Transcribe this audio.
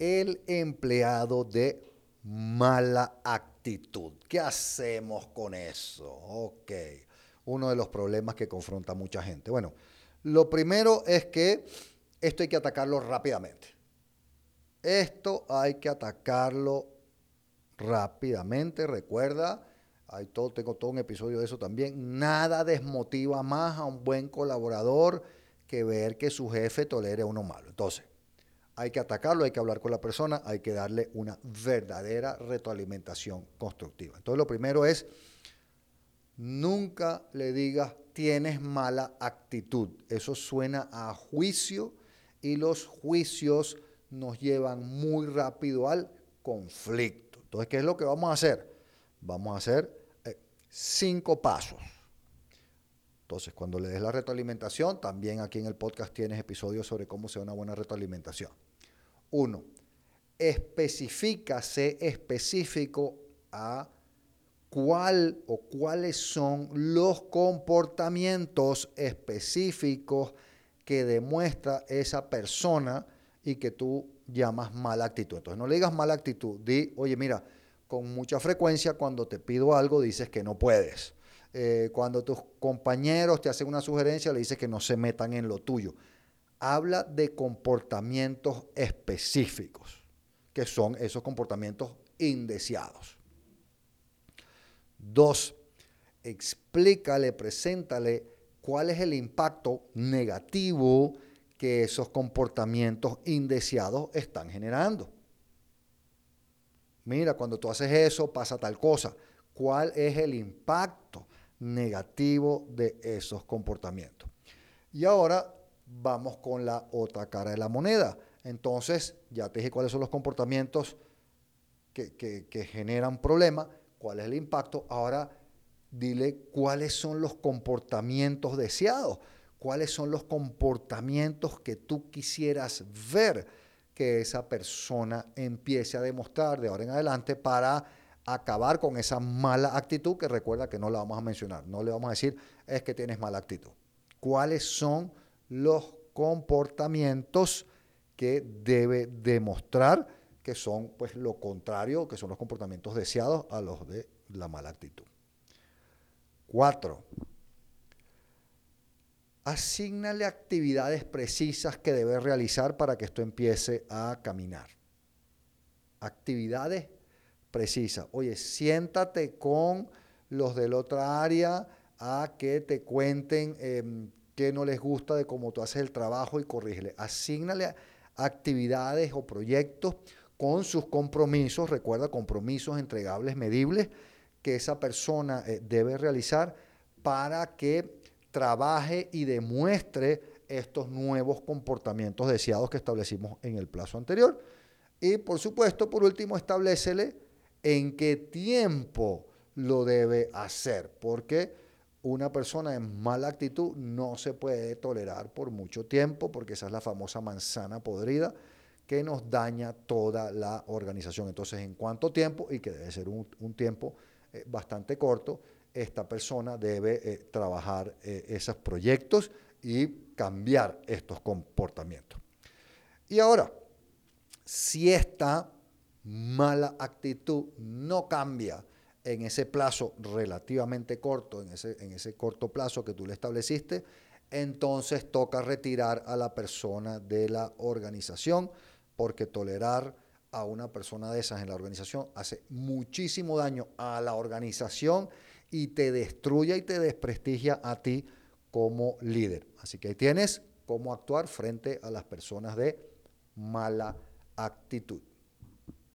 el empleado de mala actitud. ¿Qué hacemos con eso? Ok, uno de los problemas que confronta mucha gente. Bueno, lo primero es que esto hay que atacarlo rápidamente. Esto hay que atacarlo rápidamente. Recuerda, hay todo, tengo todo un episodio de eso también. Nada desmotiva más a un buen colaborador que ver que su jefe tolere a uno malo. Entonces, hay que atacarlo, hay que hablar con la persona, hay que darle una verdadera retroalimentación constructiva. Entonces, lo primero es, nunca le digas tienes mala actitud. Eso suena a juicio y los juicios nos llevan muy rápido al conflicto. Entonces, ¿qué es lo que vamos a hacer? Vamos a hacer eh, cinco pasos. Entonces, cuando le des la retroalimentación, también aquí en el podcast tienes episodios sobre cómo sea una buena retroalimentación. Uno, especifica, sé específico a cuál o cuáles son los comportamientos específicos que demuestra esa persona y que tú llamas mala actitud. Entonces no le digas mala actitud, di, oye, mira, con mucha frecuencia cuando te pido algo dices que no puedes. Eh, cuando tus compañeros te hacen una sugerencia, le dices que no se metan en lo tuyo. Habla de comportamientos específicos, que son esos comportamientos indeseados. Dos, explícale, preséntale cuál es el impacto negativo que esos comportamientos indeseados están generando. Mira, cuando tú haces eso pasa tal cosa. ¿Cuál es el impacto negativo de esos comportamientos? Y ahora vamos con la otra cara de la moneda. Entonces, ya te dije cuáles son los comportamientos que, que generan problemas, cuál es el impacto. Ahora dile cuáles son los comportamientos deseados, cuáles son los comportamientos que tú quisieras ver que esa persona empiece a demostrar de ahora en adelante para acabar con esa mala actitud que recuerda que no la vamos a mencionar, no le vamos a decir es que tienes mala actitud. ¿Cuáles son los comportamientos que debe demostrar que son pues lo contrario, que son los comportamientos deseados a los de la mala actitud? Cuatro, asignale actividades precisas que debe realizar para que esto empiece a caminar. Actividades precisas. Oye, siéntate con los de la otra área a que te cuenten em, qué no les gusta de cómo tú haces el trabajo y corrígele. Asignale actividades o proyectos con sus compromisos, recuerda, compromisos entregables, medibles, que esa persona eh, debe realizar para que trabaje y demuestre estos nuevos comportamientos deseados que establecimos en el plazo anterior. Y por supuesto, por último, establecele en qué tiempo lo debe hacer, porque una persona en mala actitud no se puede tolerar por mucho tiempo, porque esa es la famosa manzana podrida que nos daña toda la organización. Entonces, ¿en cuánto tiempo? Y que debe ser un, tiempo eh, bastante corto, esta persona debe eh, trabajar eh, esos proyectos y cambiar estos comportamientos. Y ahora, si esta mala actitud no cambia en ese plazo relativamente corto, en ese, en ese corto plazo que tú le estableciste, entonces toca retirar a la persona de la organización porque tolerar a una persona de esas en la organización hace muchísimo daño a la organización y te destruye y te desprestigia a ti como líder. Así que ahí tienes cómo actuar frente a las personas de mala actitud.